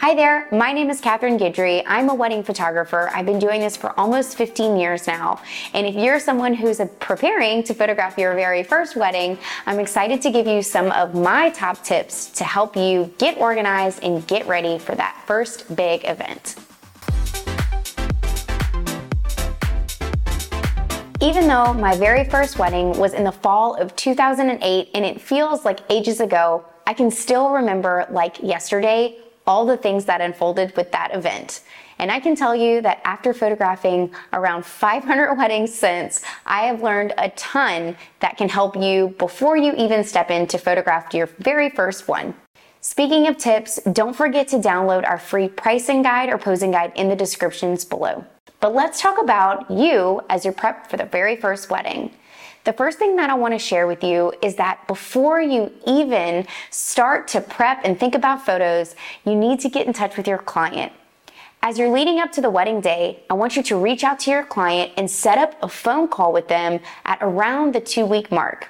Hi there, my name is Catherine Guidry. I'm a wedding photographer. I've been doing this for almost 15 years now. And if you're someone who's preparing to photograph your very first wedding, I'm excited to give you some of my top tips to help you get organized and get ready for that first big event. Even though my very first wedding was in the fall of 2008 and it feels like ages ago, I can still remember like yesterday all the things that unfolded with that event. And I can tell you that after photographing around 500 weddings since, I have learned a ton that can help you before you even step in to photograph your very first one. Speaking of tips, don't forget to download our free pricing guide or posing guide in the descriptions below. But let's talk about you as your prep for the very first wedding. The first thing that I want to share with you is that before you even start to prep and think about photos, you need to get in touch with your client. As you're leading up to the wedding day, I want you to reach out to your client and set up a phone call with them at around the two week mark.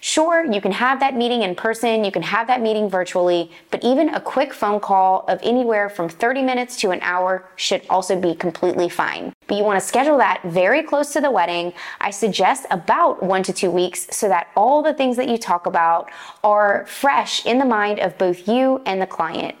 Sure, you can have that meeting in person, you can have that meeting virtually, but even a quick phone call of anywhere from 30 minutes to an hour should also be completely fine. But you want to schedule that very close to the wedding. I suggest about one to two weeks so that all the things that you talk about are fresh in the mind of both you and the client.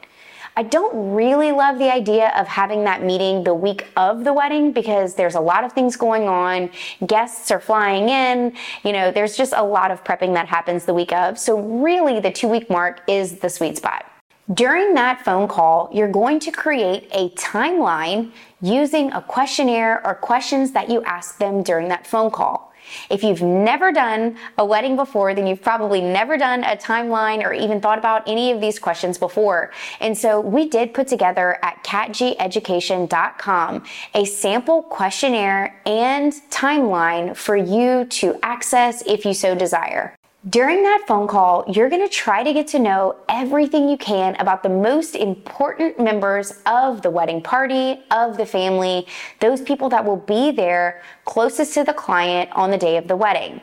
I don't really love the idea of having that meeting the week of the wedding because there's a lot of things going on. Guests are flying in. You know, there's just a lot of prepping that happens the week of. So, really, the two week mark is the sweet spot. During that phone call, you're going to create a timeline using a questionnaire or questions that you ask them during that phone call. If you've never done a wedding before, then you've probably never done a timeline or even thought about any of these questions before. And so we did put together at catgeducation.com a sample questionnaire and timeline for you to access if you so desire. During that phone call, you're going to try to get to know everything you can about the most important members of the wedding party, of the family, those people that will be there closest to the client on the day of the wedding.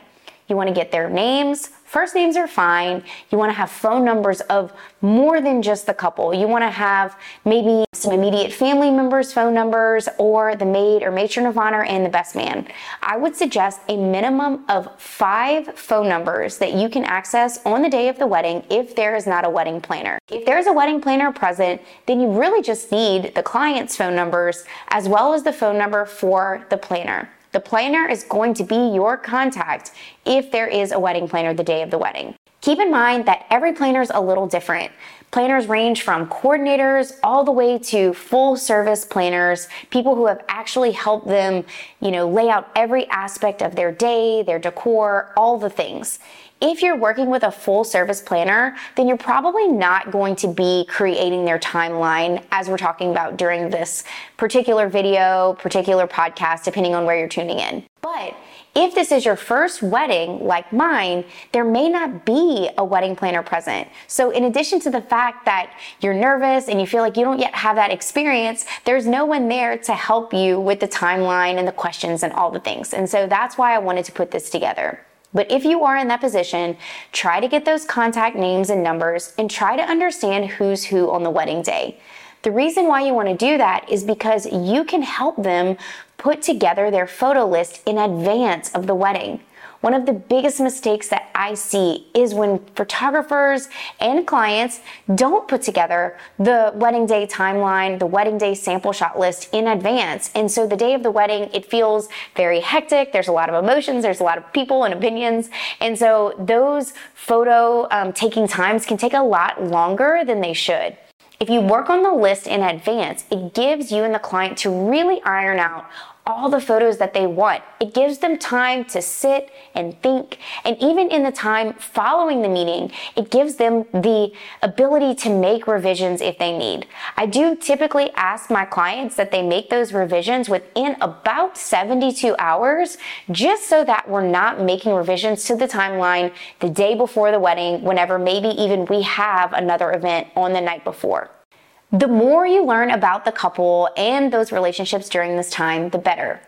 You want to get their names, First names are fine. You want to have phone numbers of more than just the couple. You want to have maybe some immediate family members' phone numbers or the maid or matron of honor and the best man. I would suggest a minimum of five phone numbers that you can access on the day of the wedding if there is not a wedding planner. If there's a wedding planner present, then you really just need the client's phone numbers as well as the phone number for the planner. The planner is going to be your contact if there is a wedding planner the day of the wedding. Keep in mind that every planner is a little different. Planners range from coordinators all the way to full service planners, people who have actually helped them, you know, lay out every aspect of their day, their decor, all the things. If you're working with a full service planner, then you're probably not going to be creating their timeline as we're talking about during this particular video, particular podcast, depending on where you're tuning in. But if this is your first wedding, like mine, there may not be a wedding planner present. So, in addition to the fact that you're nervous and you feel like you don't yet have that experience, there's no one there to help you with the timeline and the questions and all the things. And so, that's why I wanted to put this together. But if you are in that position, try to get those contact names and numbers and try to understand who's who on the wedding day. The reason why you want to do that is because you can help them put together their photo list in advance of the wedding. One of the biggest mistakes that I see is when photographers and clients don't put together the wedding day timeline, the wedding day sample shot list in advance. And so the day of the wedding, it feels very hectic. There's a lot of emotions, there's a lot of people and opinions. And so those photo um, taking times can take a lot longer than they should. If you work on the list in advance, it gives you and the client to really iron out all the photos that they want. It gives them time to sit and think. And even in the time following the meeting, it gives them the ability to make revisions if they need. I do typically ask my clients that they make those revisions within about 72 hours, just so that we're not making revisions to the timeline the day before the wedding, whenever maybe even we have another event on the night before. The more you learn about the couple and those relationships during this time, the better.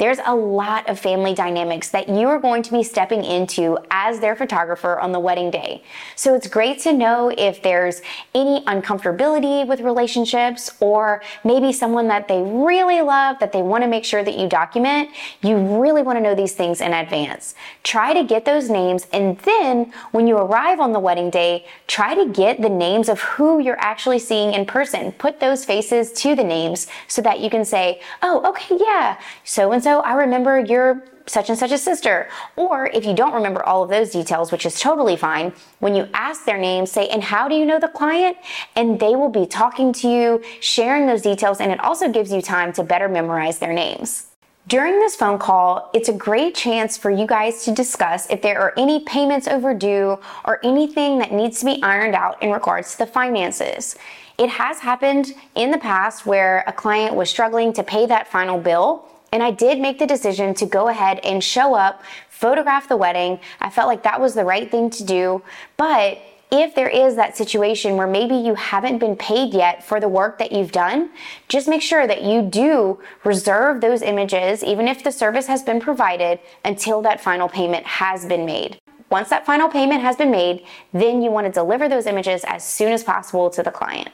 There's a lot of family dynamics that you are going to be stepping into as their photographer on the wedding day. So it's great to know if there's any uncomfortability with relationships or maybe someone that they really love that they want to make sure that you document. You really want to know these things in advance. Try to get those names and then when you arrive on the wedding day, try to get the names of who you're actually seeing in person. Put those faces to the names so that you can say, oh, okay, yeah, so and so so I remember you're such and such a sister. Or if you don't remember all of those details, which is totally fine, when you ask their name, say, and how do you know the client? And they will be talking to you, sharing those details, and it also gives you time to better memorize their names. During this phone call, it's a great chance for you guys to discuss if there are any payments overdue or anything that needs to be ironed out in regards to the finances. It has happened in the past where a client was struggling to pay that final bill and I did make the decision to go ahead and show up, photograph the wedding. I felt like that was the right thing to do. But if there is that situation where maybe you haven't been paid yet for the work that you've done, just make sure that you do reserve those images, even if the service has been provided, until that final payment has been made. Once that final payment has been made, then you want to deliver those images as soon as possible to the client.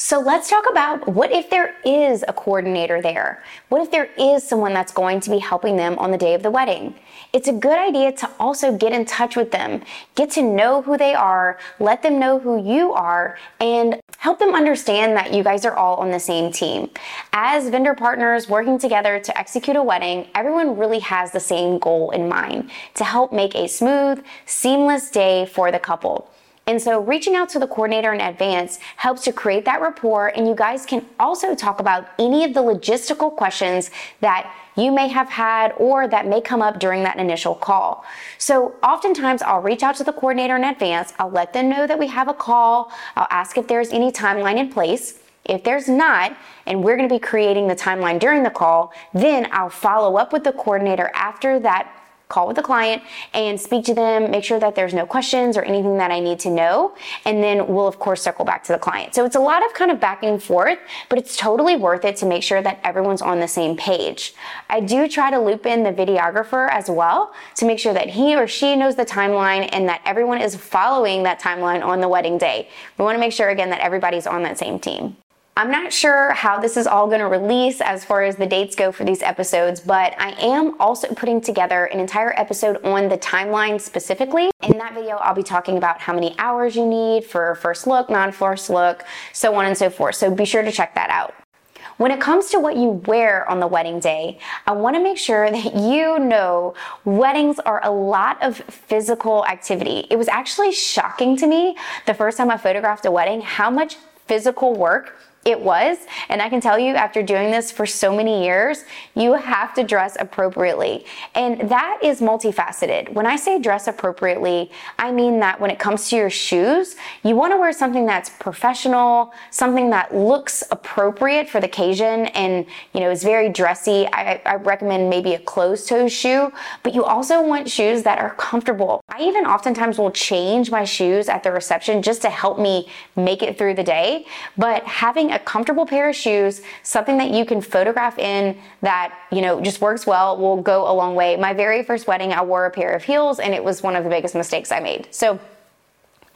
So let's talk about what if there is a coordinator there? What if there is someone that's going to be helping them on the day of the wedding? It's a good idea to also get in touch with them, get to know who they are, let them know who you are, and help them understand that you guys are all on the same team. As vendor partners working together to execute a wedding, everyone really has the same goal in mind to help make a smooth, seamless day for the couple. And so reaching out to the coordinator in advance helps to create that rapport and you guys can also talk about any of the logistical questions that you may have had or that may come up during that initial call. So oftentimes I'll reach out to the coordinator in advance. I'll let them know that we have a call. I'll ask if there's any timeline in place. If there's not, and we're going to be creating the timeline during the call, then I'll follow up with the coordinator after that call with the client and speak to them, make sure that there's no questions or anything that I need to know. And then we'll, of course, circle back to the client. So it's a lot of kind of back and forth, but it's totally worth it to make sure that everyone's on the same page. I do try to loop in the videographer as well to make sure that he or she knows the timeline and that everyone is following that timeline on the wedding day. We want to make sure, again, that everybody's on that same team. I'm not sure how this is all going to release as far as the dates go for these episodes, but I am also putting together an entire episode on the timeline specifically. In that video, I'll be talking about how many hours you need for first look, non first look, so on and so forth. So be sure to check that out. When it comes to what you wear on the wedding day, I want to make sure that you know weddings are a lot of physical activity. It was actually shocking to me the first time I photographed a wedding how much physical work it was. And I can tell you, after doing this for so many years, you have to dress appropriately. And that is multifaceted. When I say dress appropriately, I mean that when it comes to your shoes, you want to wear something that's professional, something that looks appropriate for the occasion and, you know, is very dressy. I, I recommend maybe a closed toe shoe, but you also want shoes that are comfortable. I even oftentimes will change my shoes at the reception just to help me make it through the day. But having a a comfortable pair of shoes, something that you can photograph in that, you know, just works well, will go a long way. My very first wedding, I wore a pair of heels and it was one of the biggest mistakes I made. So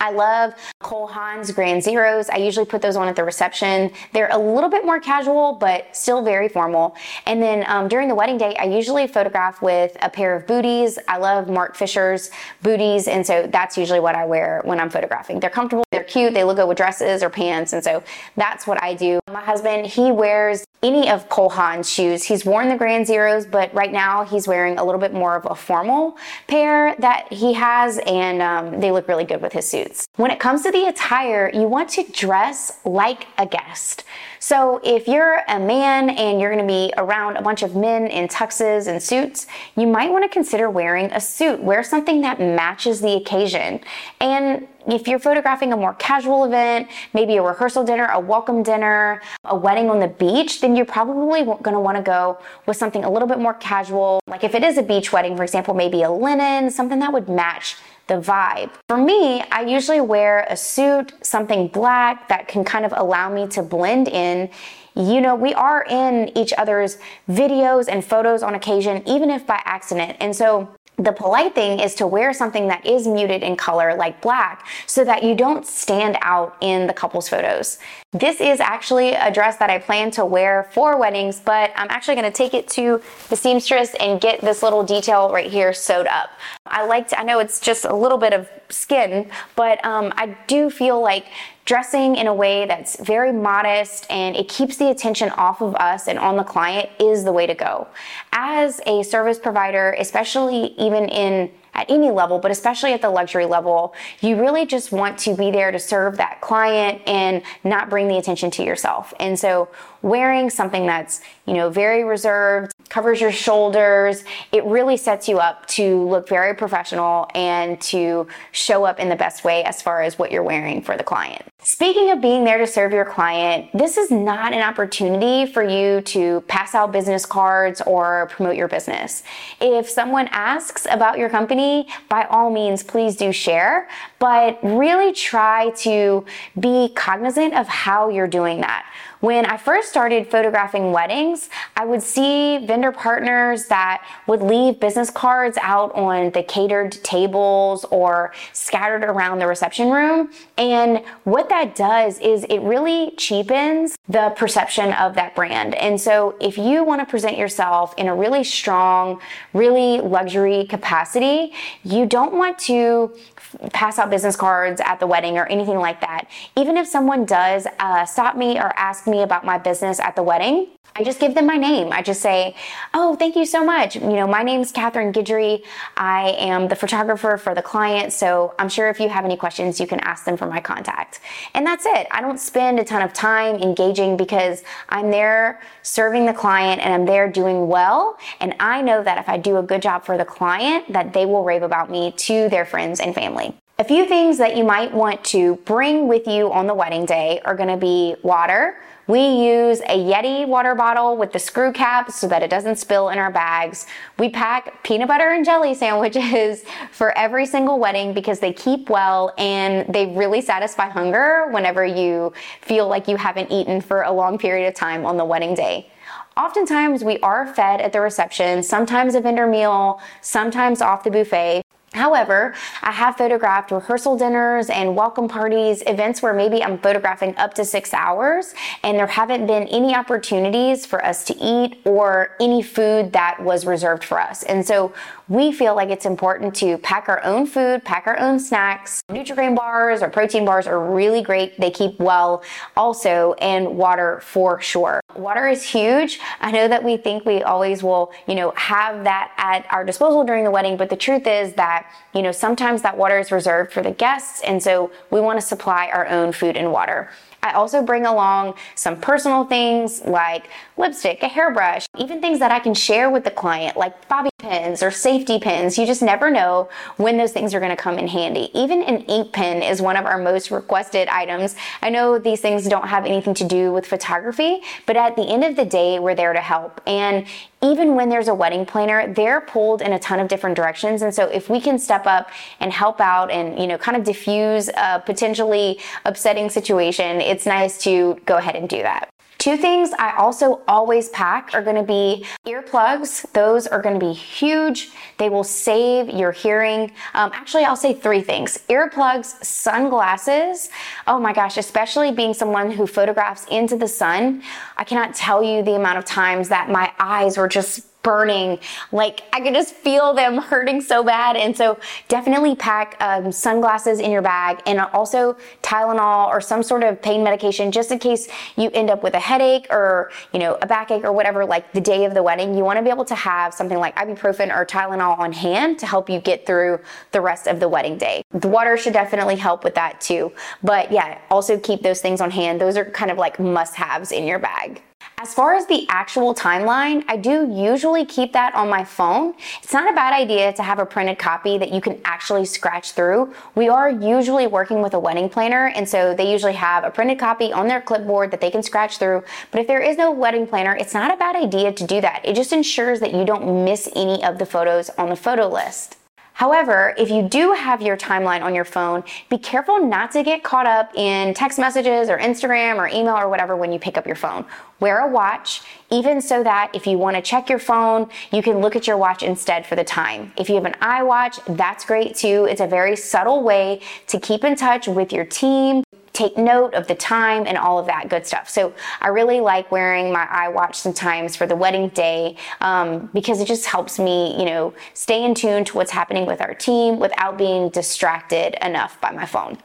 I love Cole Haan's Grand Zeros. I usually put those on at the reception. They're a little bit more casual, but still very formal. And then um, during the wedding day, I usually photograph with a pair of booties. I love Marc Fisher's booties, and so that's usually what I wear when I'm photographing. They're comfortable, they're cute, they look good with dresses or pants, and so that's what I do. My husband, he wears any of Cole Haan's shoes. He's worn the Grand Zeros, but right now he's wearing a little bit more of a formal pair that he has, and um, they look really good with his suits. When it comes to the attire, you want to dress like a guest. So if you're a man and you're going to be around a bunch of men in tuxes and suits, you might want to consider wearing a suit. Wear something that matches the occasion. And if you're photographing a more casual event, maybe a rehearsal dinner, a welcome dinner, a wedding on the beach, then you're probably going to want to go with something a little bit more casual. Like if it is a beach wedding, for example, maybe a linen, something that would match the vibe. For me, I usually wear a suit, something black that can kind of allow me to blend in you know, we are in each other's videos and photos on occasion, even if by accident. And so the polite thing is to wear something that is muted in color like black so that you don't stand out in the couple's photos. This is actually a dress that I plan to wear for weddings, but I'm actually going to take it to the seamstress and get this little detail right here sewed up. I like to, I know it's just a little bit of skin, but um, I do feel like dressing in a way that's very modest and it keeps the attention off of us and on the client is the way to go. As a service provider, especially even in at any level, but especially at the luxury level, you really just want to be there to serve that client and not bring the attention to yourself. And so wearing something that's, you know, very reserved, covers your shoulders, it really sets you up to look very professional and to show up in the best way as far as what you're wearing for the client. Speaking of being there to serve your client, this is not an opportunity for you to pass out business cards or promote your business. If someone asks about your company, by all means, please do share, but really try to be cognizant of how you're doing that. When I first started photographing weddings, I would see vendor partners that would leave business cards out on the catered tables or scattered around the reception room. And what that does is it really cheapens the perception of that brand. And so if you want to present yourself in a really strong, really luxury capacity, you don't want to pass out business cards at the wedding or anything like that. Even if someone does uh, stop me or ask me about my business at the wedding, I just give them my name. I just say, Oh, thank you so much. You know, my name's Catherine Guidry. I am the photographer for the client. So I'm sure if you have any questions, you can ask them for my contact. And that's it. I don't spend a ton of time engaging because I'm there serving the client and I'm there doing well. And I know that if I do a good job for the client, that they will rave about me to their friends and family. A few things that you might want to bring with you on the wedding day are going to be water, we use a Yeti water bottle with the screw cap so that it doesn't spill in our bags. We pack peanut butter and jelly sandwiches for every single wedding because they keep well and they really satisfy hunger whenever you feel like you haven't eaten for a long period of time on the wedding day. Oftentimes, we are fed at the reception, sometimes a vendor meal, sometimes off the buffet. However, I have photographed rehearsal dinners and welcome parties, events where maybe I'm photographing up to six hours and there haven't been any opportunities for us to eat or any food that was reserved for us. And so we feel like it's important to pack our own food, pack our own snacks. Nutri-Grain bars or protein bars are really great. They keep well also and water for sure. Water is huge. I know that we think we always will, you know, have that at our disposal during the wedding, but the truth is that, you know, sometimes that water is reserved for the guests and so we want to supply our own food and water. I also bring along some personal things like lipstick, a hairbrush, even things that I can share with the client like bobby pins or safety pins. You just never know when those things are going to come in handy. Even an ink pen is one of our most requested items. I know these things don't have anything to do with photography, but at the end of the day, we're there to help. And even when there's a wedding planner, they're pulled in a ton of different directions. And so if we can step up and help out and, you know, kind of diffuse a potentially upsetting situation, it's nice to go ahead and do that. Two things I also always pack are going to be earplugs. Those are going to be huge. They will save your hearing. Um, actually, I'll say three things earplugs, sunglasses. Oh my gosh, especially being someone who photographs into the sun, I cannot tell you the amount of times that my eyes were just burning. Like I could just feel them hurting so bad. And so definitely pack um, sunglasses in your bag and also Tylenol or some sort of pain medication just in case you end up with a headache or, you know, a backache or whatever, like the day of the wedding. You want to be able to have something like ibuprofen or Tylenol on hand to help you get through the rest of the wedding day. The water should definitely help with that too. But yeah, also keep those things on hand. Those are kind of like must haves in your bag. As far as the actual timeline, I do usually keep that on my phone. It's not a bad idea to have a printed copy that you can actually scratch through. We are usually working with a wedding planner, and so they usually have a printed copy on their clipboard that they can scratch through. But if there is no wedding planner, it's not a bad idea to do that. It just ensures that you don't miss any of the photos on the photo list. However, if you do have your timeline on your phone, be careful not to get caught up in text messages or Instagram or email or whatever when you pick up your phone. Wear a watch, even so that if you want to check your phone, you can look at your watch instead for the time. If you have an iWatch, that's great too. It's a very subtle way to keep in touch with your team, take note of the time and all of that good stuff. So I really like wearing my iWatch sometimes for the wedding day um, because it just helps me, you know, stay in tune to what's happening with our team without being distracted enough by my phone.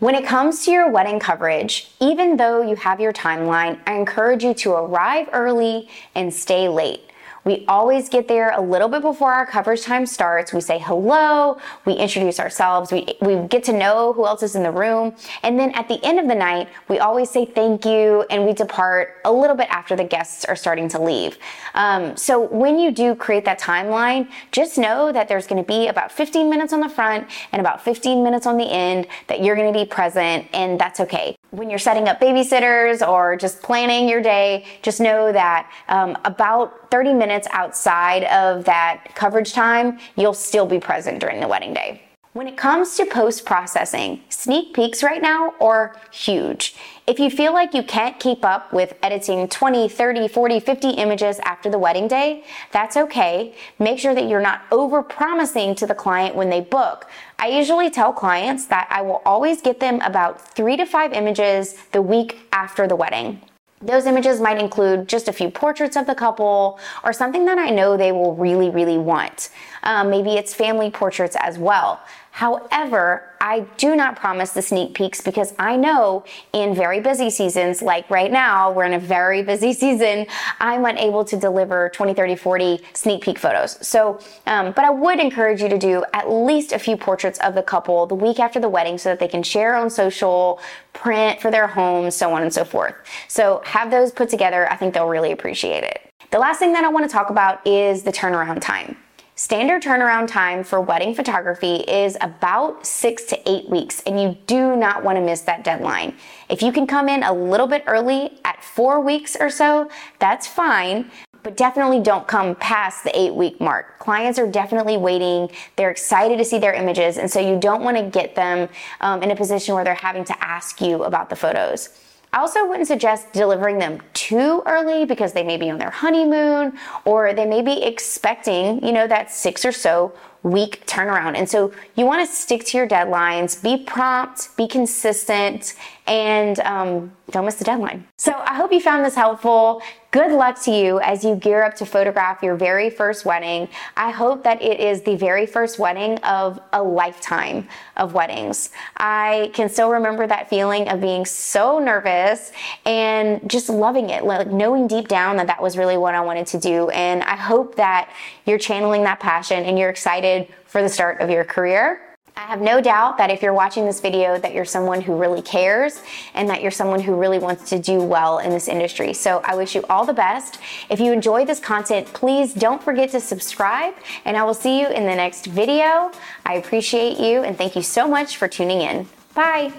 When it comes to your wedding coverage, even though you have your timeline, I encourage you to arrive early and stay late. We always get there a little bit before our coverage time starts. We say hello, we introduce ourselves, we, we get to know who else is in the room. And then at the end of the night, we always say thank you and we depart a little bit after the guests are starting to leave. Um, so when you do create that timeline, just know that there's going to be about 15 minutes on the front and about 15 minutes on the end that you're going to be present, and that's okay. When you're setting up babysitters or just planning your day, just know that um, about 30 minutes outside of that coverage time, you'll still be present during the wedding day. When it comes to post processing, sneak peeks right now are huge. If you feel like you can't keep up with editing 20, 30, 40, 50 images after the wedding day, that's okay. Make sure that you're not over promising to the client when they book. I usually tell clients that I will always get them about three to five images the week after the wedding. Those images might include just a few portraits of the couple or something that I know they will really, really want. Um, maybe it's family portraits as well. However, I do not promise the sneak peeks because I know in very busy seasons, like right now, we're in a very busy season, I'm unable to deliver 20, 30, 40 sneak peek photos. So, um, but I would encourage you to do at least a few portraits of the couple the week after the wedding so that they can share on social, print for their homes, so on and so forth. So have those put together. I think they'll really appreciate it. The last thing that I want to talk about is the turnaround time. Standard turnaround time for wedding photography is about six to eight weeks, and you do not want to miss that deadline. If you can come in a little bit early at four weeks or so, that's fine, but definitely don't come past the eight week mark. Clients are definitely waiting. They're excited to see their images, and so you don't want to get them um, in a position where they're having to ask you about the photos. I also wouldn't suggest delivering them too early because they may be on their honeymoon or they may be expecting, you know, that six or so week turnaround. And so you want to stick to your deadlines, be prompt, be consistent, and um, don't miss the deadline. So I hope you found this helpful. Good luck to you as you gear up to photograph your very first wedding. I hope that it is the very first wedding of a lifetime of weddings. I can still remember that feeling of being so nervous and just loving it, like knowing deep down that that was really what I wanted to do. And I hope that you're channeling that passion and you're excited for the start of your career. I have no doubt that if you're watching this video that you're someone who really cares and that you're someone who really wants to do well in this industry. So I wish you all the best. If you enjoy this content, please don't forget to subscribe and I will see you in the next video. I appreciate you and thank you so much for tuning in. Bye.